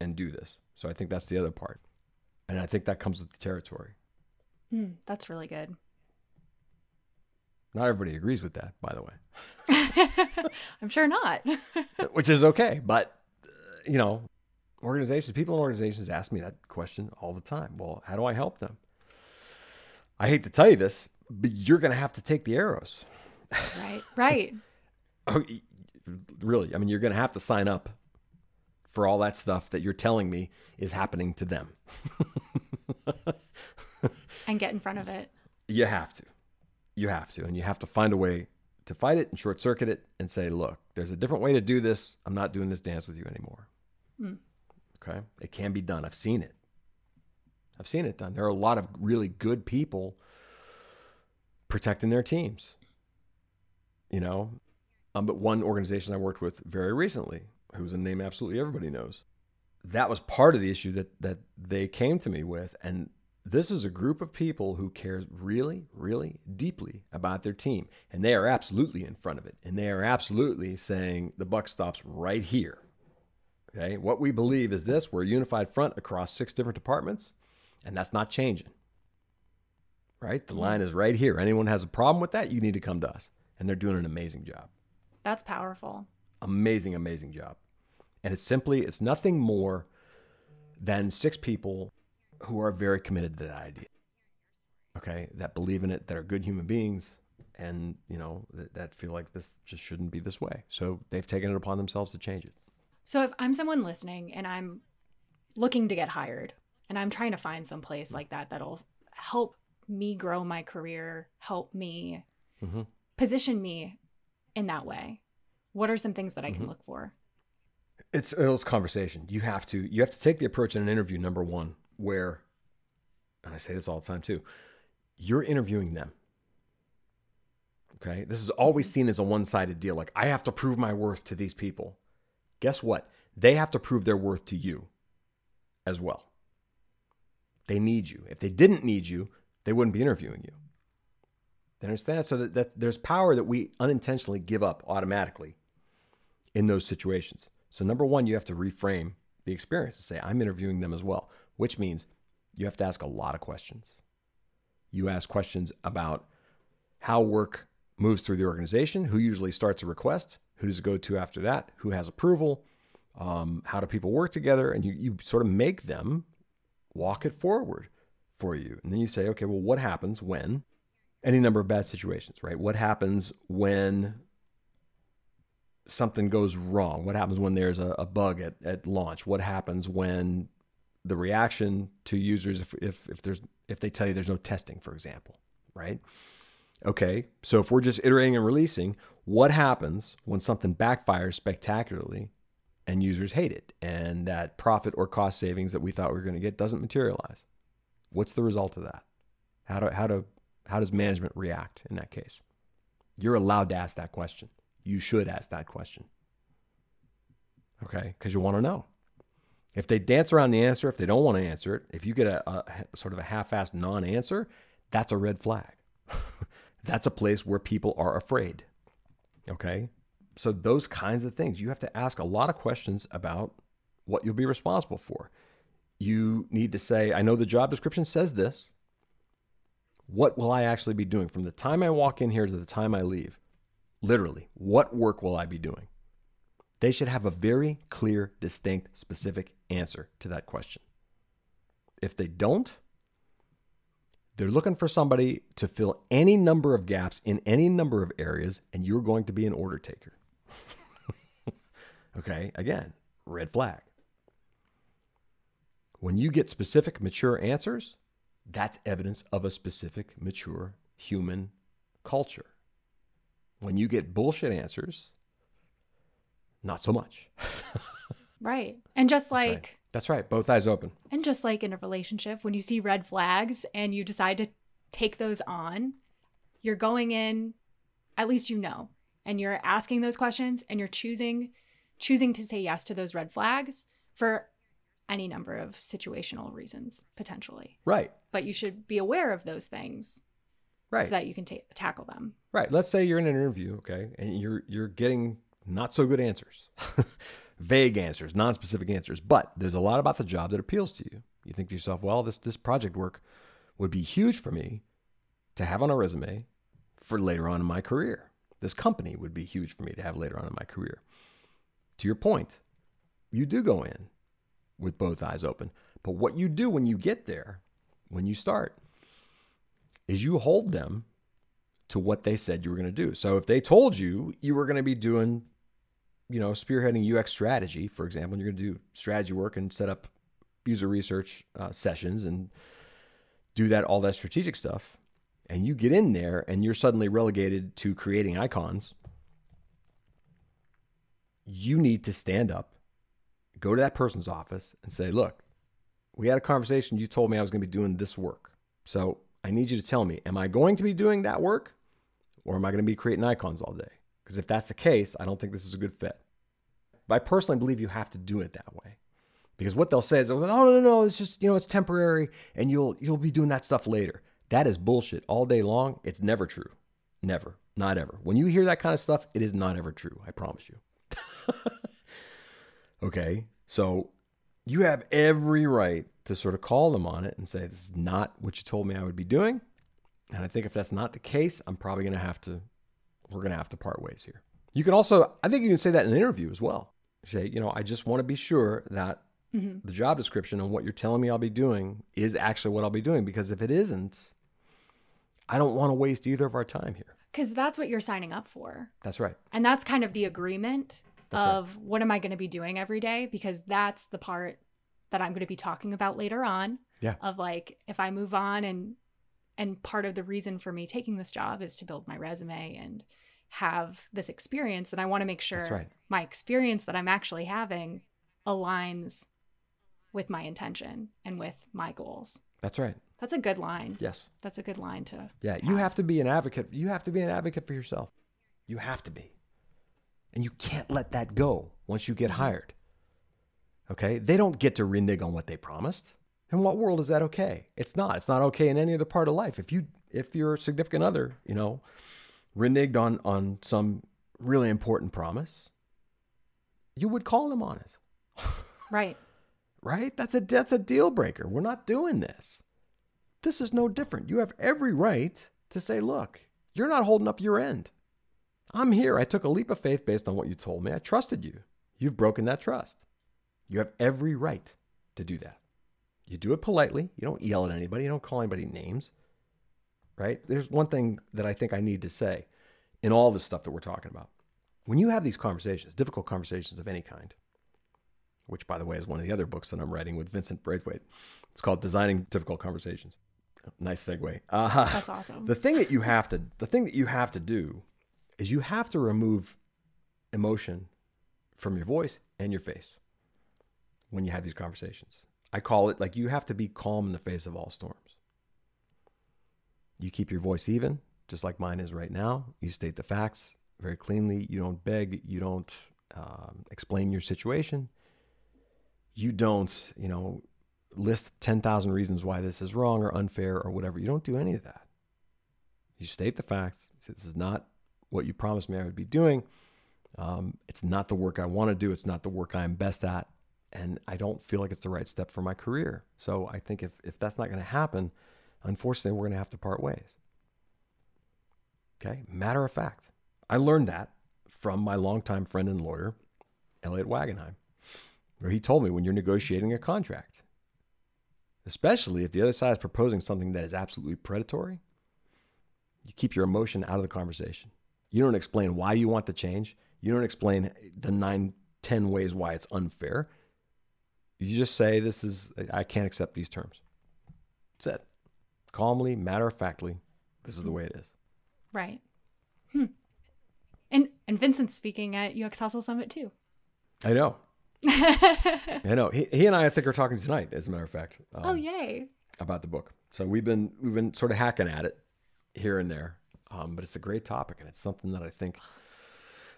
and do this. So I think that's the other part. And I think that comes with the territory. Hmm, that's really good. Not everybody agrees with that, by the way, <laughs> I'm sure not. <laughs> which is okay. But, uh, you know, organizations, people in organizations ask me that question all the time. Well, how do I help them? I hate to tell you this, but you're going to have to take the arrows. Right. Right. <laughs> really? I mean, you're going to have to sign up for all that stuff that you're telling me is happening to them. <laughs> and get in front of it. You have to. You have to. And you have to find a way to fight it and short circuit it and say, look, there's a different way to do this. I'm not doing this dance with you anymore. Mm. Okay. It can be done. I've seen it. I've seen it done. There are a lot of really good people protecting their teams. You know, um, but one organization I worked with very recently, who's a name absolutely everybody knows, that was part of the issue that that they came to me with, and this is a group of people who cares really, really deeply about their team, and they are absolutely in front of it, and they are absolutely saying the buck stops right here. Okay, what we believe is this: we're a unified front across six different departments, and that's not changing. Right, the line is right here. Anyone has a problem with that, you need to come to us, and they're doing an amazing job. That's powerful. Amazing, amazing job. And it's simply, it's nothing more than six people who are very committed to that idea. Okay, that believe in it, that are good human beings, and you know that, that feel like this just shouldn't be this way. So they've taken it upon themselves to change it. So if I'm someone listening and I'm looking to get hired, and I'm trying to find some place like that that'll help me grow my career, help me mm-hmm. position me in that way, what are some things that I can mm-hmm. look for? It's it's conversation. You have to you have to take the approach in an interview. Number one, where, and I say this all the time too, you're interviewing them. Okay, this is always seen as a one-sided deal. Like I have to prove my worth to these people. Guess what? They have to prove their worth to you, as well. They need you. If they didn't need you, they wouldn't be interviewing you. They understand? So that, that there's power that we unintentionally give up automatically in those situations. So, number one, you have to reframe the experience and say, I'm interviewing them as well, which means you have to ask a lot of questions. You ask questions about how work moves through the organization, who usually starts a request, who does it go to after that, who has approval, um, how do people work together, and you, you sort of make them walk it forward for you. And then you say, okay, well, what happens when any number of bad situations, right? What happens when something goes wrong? What happens when there's a, a bug at, at launch? What happens when the reaction to users if, if, if there's if they tell you there's no testing, for example, right? Okay, so if we're just iterating and releasing, what happens when something backfires spectacularly and users hate it and that profit or cost savings that we thought we were going to get doesn't materialize? What's the result of that? How do how do how does management react in that case? You're allowed to ask that question. You should ask that question. Okay? Because you want to know. If they dance around the answer, if they don't want to answer it, if you get a, a sort of a half assed non answer, that's a red flag. <laughs> that's a place where people are afraid. Okay? So, those kinds of things, you have to ask a lot of questions about what you'll be responsible for. You need to say, I know the job description says this. What will I actually be doing from the time I walk in here to the time I leave? Literally, what work will I be doing? They should have a very clear, distinct, specific answer to that question. If they don't, they're looking for somebody to fill any number of gaps in any number of areas, and you're going to be an order taker. <laughs> okay, again, red flag. When you get specific, mature answers, that's evidence of a specific, mature human culture. When you get bullshit answers, not so much. <laughs> right. And just like That's right. That's right. Both eyes open. And just like in a relationship, when you see red flags and you decide to take those on, you're going in, at least you know, and you're asking those questions and you're choosing choosing to say yes to those red flags for any number of situational reasons potentially. Right. But you should be aware of those things. Right. So that you can ta- tackle them. Right. Let's say you're in an interview, okay, and you're you're getting not so good answers. <laughs> Vague answers, non-specific answers, but there's a lot about the job that appeals to you. You think to yourself, well, this this project work would be huge for me to have on a resume for later on in my career. This company would be huge for me to have later on in my career. To your point, you do go in with both eyes open. But what you do when you get there, when you start, is you hold them to what they said you were going to do. So if they told you you were going to be doing, you know, spearheading UX strategy, for example, and you're going to do strategy work and set up user research uh, sessions and do that all that strategic stuff, and you get in there and you're suddenly relegated to creating icons, you need to stand up, go to that person's office, and say, "Look, we had a conversation. You told me I was going to be doing this work, so." I need you to tell me, am I going to be doing that work or am I going to be creating icons all day? Because if that's the case, I don't think this is a good fit. But I personally believe you have to do it that way. Because what they'll say is, oh no, no, no, it's just, you know, it's temporary and you'll you'll be doing that stuff later. That is bullshit all day long. It's never true. Never. Not ever. When you hear that kind of stuff, it is not ever true. I promise you. <laughs> okay. So you have every right to sort of call them on it and say, this is not what you told me I would be doing. And I think if that's not the case, I'm probably going to have to, we're going to have to part ways here. You can also, I think you can say that in an interview as well. Say, you know, I just want to be sure that mm-hmm. the job description and what you're telling me I'll be doing is actually what I'll be doing. Because if it isn't, I don't want to waste either of our time here. Because that's what you're signing up for. That's right. And that's kind of the agreement of right. what am I going to be doing every day? Because that's the part that I'm going to be talking about later on. Yeah. Of like, if I move on and and part of the reason for me taking this job is to build my resume and have this experience and i want to make sure right. my experience that i'm actually having aligns with my intention and with my goals that's right that's a good line yes that's a good line to yeah have. you have to be an advocate you have to be an advocate for yourself you have to be and you can't let that go once you get mm-hmm. hired okay they don't get to renege on what they promised in what world is that okay? It's not. It's not okay in any other part of life. If you if your significant other, you know, reneged on on some really important promise, you would call them on it. Right. <laughs> right? That's a that's a deal breaker. We're not doing this. This is no different. You have every right to say, "Look, you're not holding up your end. I'm here. I took a leap of faith based on what you told me. I trusted you. You've broken that trust. You have every right to do that. You do it politely. You don't yell at anybody. You don't call anybody names. Right? There's one thing that I think I need to say in all this stuff that we're talking about. When you have these conversations, difficult conversations of any kind, which by the way is one of the other books that I'm writing with Vincent Brathwaite. It's called Designing Difficult Conversations. Nice segue. Uh, That's awesome. <laughs> The thing that you have to the thing that you have to do is you have to remove emotion from your voice and your face when you have these conversations. I call it like you have to be calm in the face of all storms. You keep your voice even, just like mine is right now. You state the facts very cleanly. You don't beg. You don't um, explain your situation. You don't, you know, list 10,000 reasons why this is wrong or unfair or whatever. You don't do any of that. You state the facts. You say, this is not what you promised me I would be doing. Um, it's not the work I want to do. It's not the work I'm best at and I don't feel like it's the right step for my career. So I think if, if that's not going to happen, unfortunately, we're going to have to part ways. Okay, matter of fact, I learned that from my longtime friend and lawyer, Elliot Wagenheim, where he told me when you're negotiating a contract, especially if the other side is proposing something that is absolutely predatory, you keep your emotion out of the conversation. You don't explain why you want the change. You don't explain the nine, ten ways why it's unfair. You just say, This is, I can't accept these terms. That's it. Calmly, matter of factly, this is the way it is. Right. Hmm. And and Vincent's speaking at UX Hustle Summit too. I know. <laughs> I know. He, he and I, I think, are talking tonight, as a matter of fact. Um, oh, yay. About the book. So we've been we've been sort of hacking at it here and there. Um, but it's a great topic and it's something that I think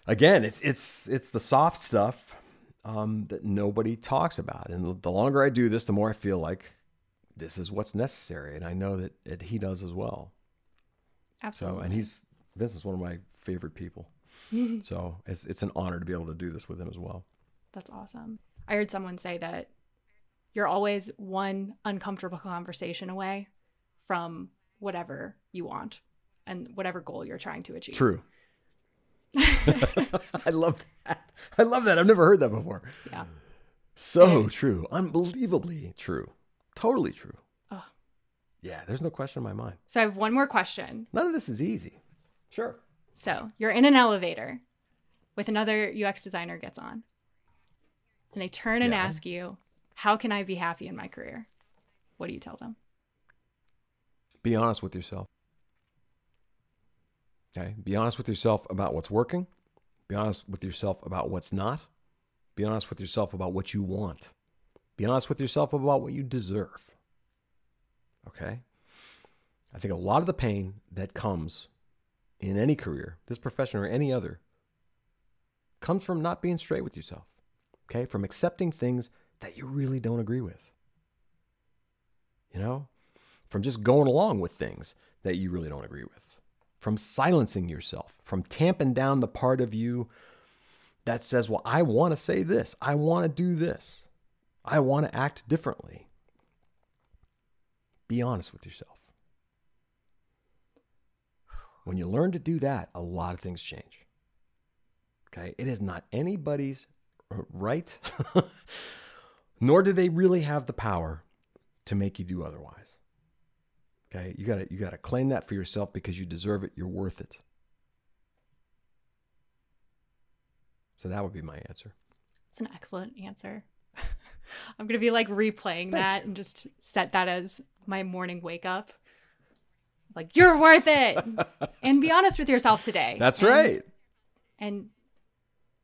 again, it's it's it's the soft stuff um, that nobody talks about. And the longer I do this, the more I feel like this is what's necessary. And I know that, that he does as well. Absolutely. So, and he's, Vince is one of my favorite people. <laughs> so it's, it's an honor to be able to do this with him as well. That's awesome. I heard someone say that you're always one uncomfortable conversation away from whatever you want and whatever goal you're trying to achieve. True. <laughs> I love that. I love that. I've never heard that before. Yeah. So true. Unbelievably true. Totally true. Oh. Yeah, there's no question in my mind. So I have one more question. None of this is easy. Sure. So you're in an elevator with another UX designer gets on. And they turn and Yeah. ask you, How can I be happy in my career? What do you tell them? Be honest with yourself. Okay. Be honest with yourself about what's working. Be honest with yourself about what's not. Be honest with yourself about what you want. Be honest with yourself about what you deserve. Okay. I think a lot of the pain that comes in any career, this profession or any other, comes from not being straight with yourself. Okay. From accepting things that you really don't agree with. You know, from just going along with things that you really don't agree with, from silencing yourself, from tamping down the part of you that says, Well, I want to say this, I want to do this, I want to act differently. Be honest with yourself. When you learn to do that, a lot of things change. Okay? It is not anybody's right, <laughs> nor do they really have the power to make you do otherwise. Okay, you gotta you gotta claim that for yourself because you deserve it. You're worth it. So that would be my answer. It's an excellent answer. <laughs> I'm going to be like replaying that and just set that as my morning wake up. Like, you're worth it. <laughs> and be honest with yourself today. That's And- right. And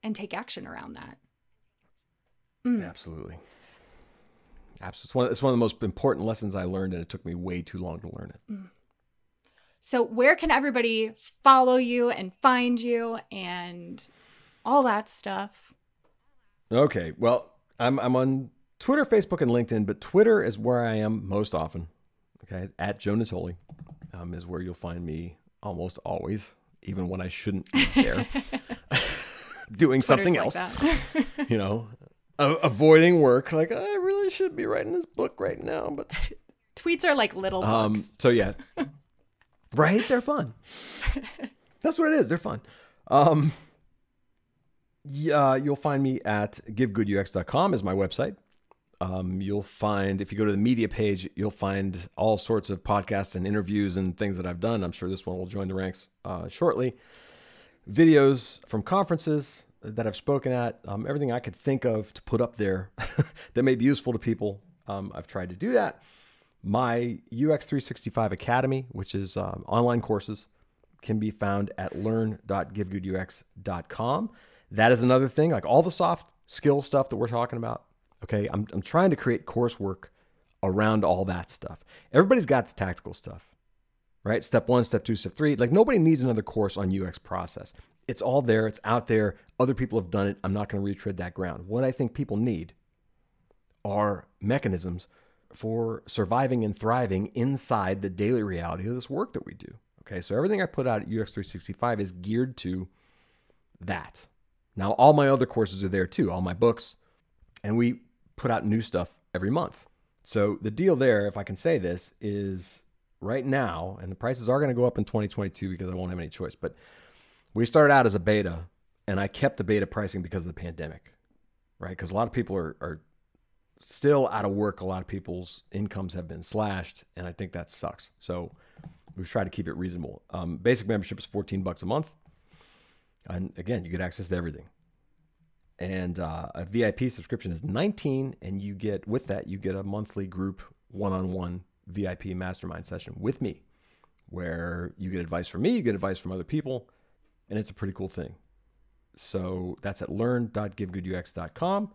and take action around that. Mm. Absolutely. Absolutely. It's one, it's one of the most important lessons I learned, and it took me way too long to learn it. So, where can everybody follow you and find you and all that stuff? Okay. Well, I'm I'm on Twitter, Facebook, and LinkedIn, but Twitter is where I am most often. Okay, at Joe Natoli um, is where you'll find me almost always, even when I shouldn't be there, <laughs> <laughs> doing something Twitter's else. like that. <laughs> You know, avoiding work. Like I really should be writing this book right now, but <laughs> Tweets are like little um. books. So yeah, right? They're fun. <laughs> That's what it is. They're fun. Um. Yeah, you'll find me at givegoodux.com is my website. Um, you'll find if you go to the media page, you'll find all sorts of podcasts and interviews and things that I've done. I'm sure this one will join the ranks uh, shortly. Videos from conferences that I've spoken at, um, everything I could think of to put up there <laughs> that may be useful to people. Um, I've tried to do that. My UX 365 Academy, which is um, online courses, can be found at learn.givegoodux.com. That is another thing, like all the soft skill stuff that we're talking about. Okay, I'm, I'm trying to create coursework around all that stuff. Everybody's got the tactical stuff, right? Step one, step two, step three. Like nobody needs another course on UX process. It's all there, it's out there. Other people have done it. I'm not going to retread that ground. What I think people need are mechanisms for surviving and thriving inside the daily reality of this work that we do. Okay, so everything I put out at UX 365 is geared to that. Now, all my other courses are there too, all my books, and we put out new stuff every month. So the deal there, if I can say this, is right now, and the prices are going to go up in 2022 because I won't have any choice, but we started out as a beta, and I kept the beta pricing because of the pandemic, right? Because a lot of people are, are still out of work. A lot of people's incomes have been slashed, and I think that sucks. So we've tried to keep it reasonable. Um, basic membership is 14 bucks a month. And again, you get access to everything. And uh, a VIP subscription is 19, and you get with that you get a monthly group one-on-one VIP mastermind session with me, where you get advice from me, you get advice from other people, and it's a pretty cool thing. So that's at learn.givegoodux.com.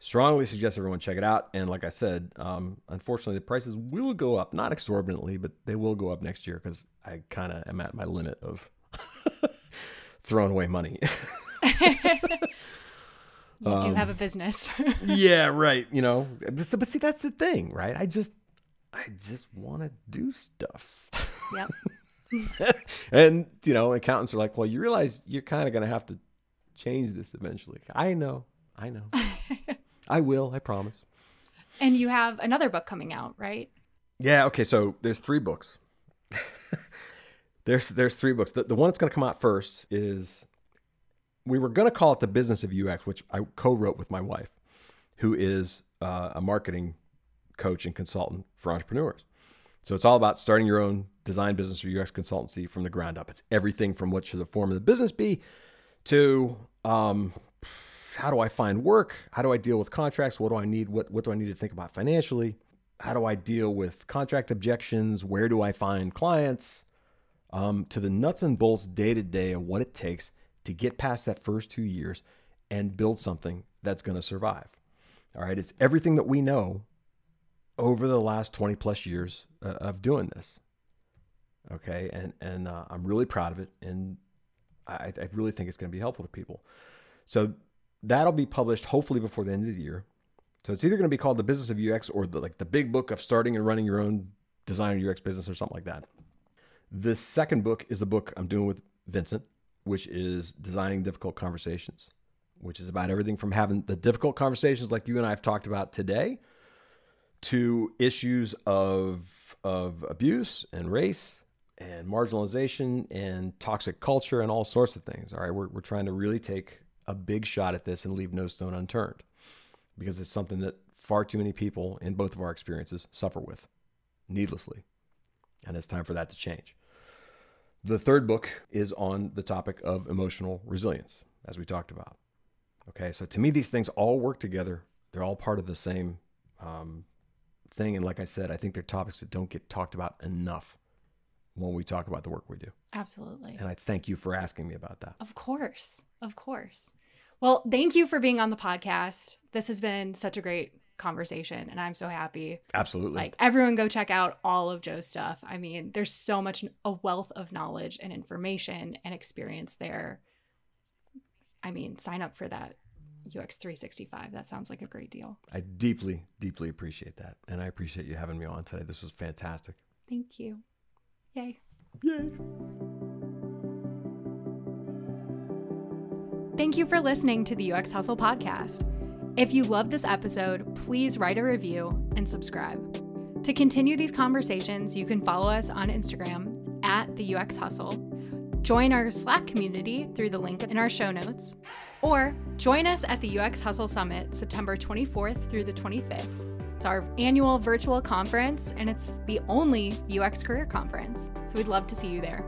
Strongly suggest everyone check it out. And like I said, um, unfortunately, the prices will go up, not exorbitantly, but they will go up next year because I kind of am at my limit of <laughs> throwing away money. <laughs> <laughs> You Um, do have a business. yeah, right. You know, but but see, that's the thing, right? I just, I just want to do stuff. yep. <laughs> and you know, accountants are like, well, you realize you're kind of going to have to change this eventually. I know, I know, <laughs> I will. I promise. And you have another book coming out, right? Yeah. Okay. So there's three books. <laughs> there's there's three books. The, the one that's going to come out first is we were going to call it the business of UX, which I co-wrote with my wife, who is uh, a marketing coach and consultant for entrepreneurs. So it's all about starting your own design business or UX consultancy from the ground up. It's everything from what should the form of the business be to um, how do I find work? How do I deal with contracts? What do I need? What, what do I need to think about financially? How do I deal with contract objections? Where do I find clients? Um, to the nuts and bolts day to day of what it takes to get past that first two years and build something that's going to survive. All right. It's everything that we know over the last 20 plus years uh, of doing this. Okay. And, and uh, I'm really proud of it. And I, I really think it's going to be helpful to people. So that'll be published hopefully before the end of the year. So it's either going to be called the business of UX or the, like the big book of starting and running your own Designer UX business or something like that. The second book is the book I'm doing with Vincent, which is Designing Difficult Conversations, which is about everything from having the difficult conversations like you and I have talked about today to issues of, of abuse and race and marginalization and toxic culture and all sorts of things. All right, we're, we're trying to really take a big shot at this and leave no stone unturned because it's something that far too many people in both of our experiences suffer with needlessly. And it's time for that to change. The third book is on the topic of emotional resilience, as we talked about. Okay, so to me, these things all work together. They're all part of the same um, thing. And like I said, I think they're topics that don't get talked about enough when we talk about the work we do. Absolutely. And I thank you for asking me about that. Of course. Of course. Well, thank you for being on the podcast. This has been such a great conversation and I'm so happy. Absolutely. Like everyone go check out all of Joe's stuff. I mean, there's so much a wealth of knowledge and information and experience there. I mean, sign up for that UX 365. That sounds like a great deal. I deeply, deeply appreciate that. And I appreciate you having me on today. This was fantastic. Thank you. Yay. Yay. Thank you for listening to the UX Hustle podcast. If you loved this episode, please write a review and subscribe. To continue these conversations, you can follow us on Instagram at the UX Hustle, join our Slack community through the link in our show notes, or join us at the UX Hustle Summit September 24th through the 25th. It's our annual virtual conference, and it's the only UX career conference, so we'd love to see you there.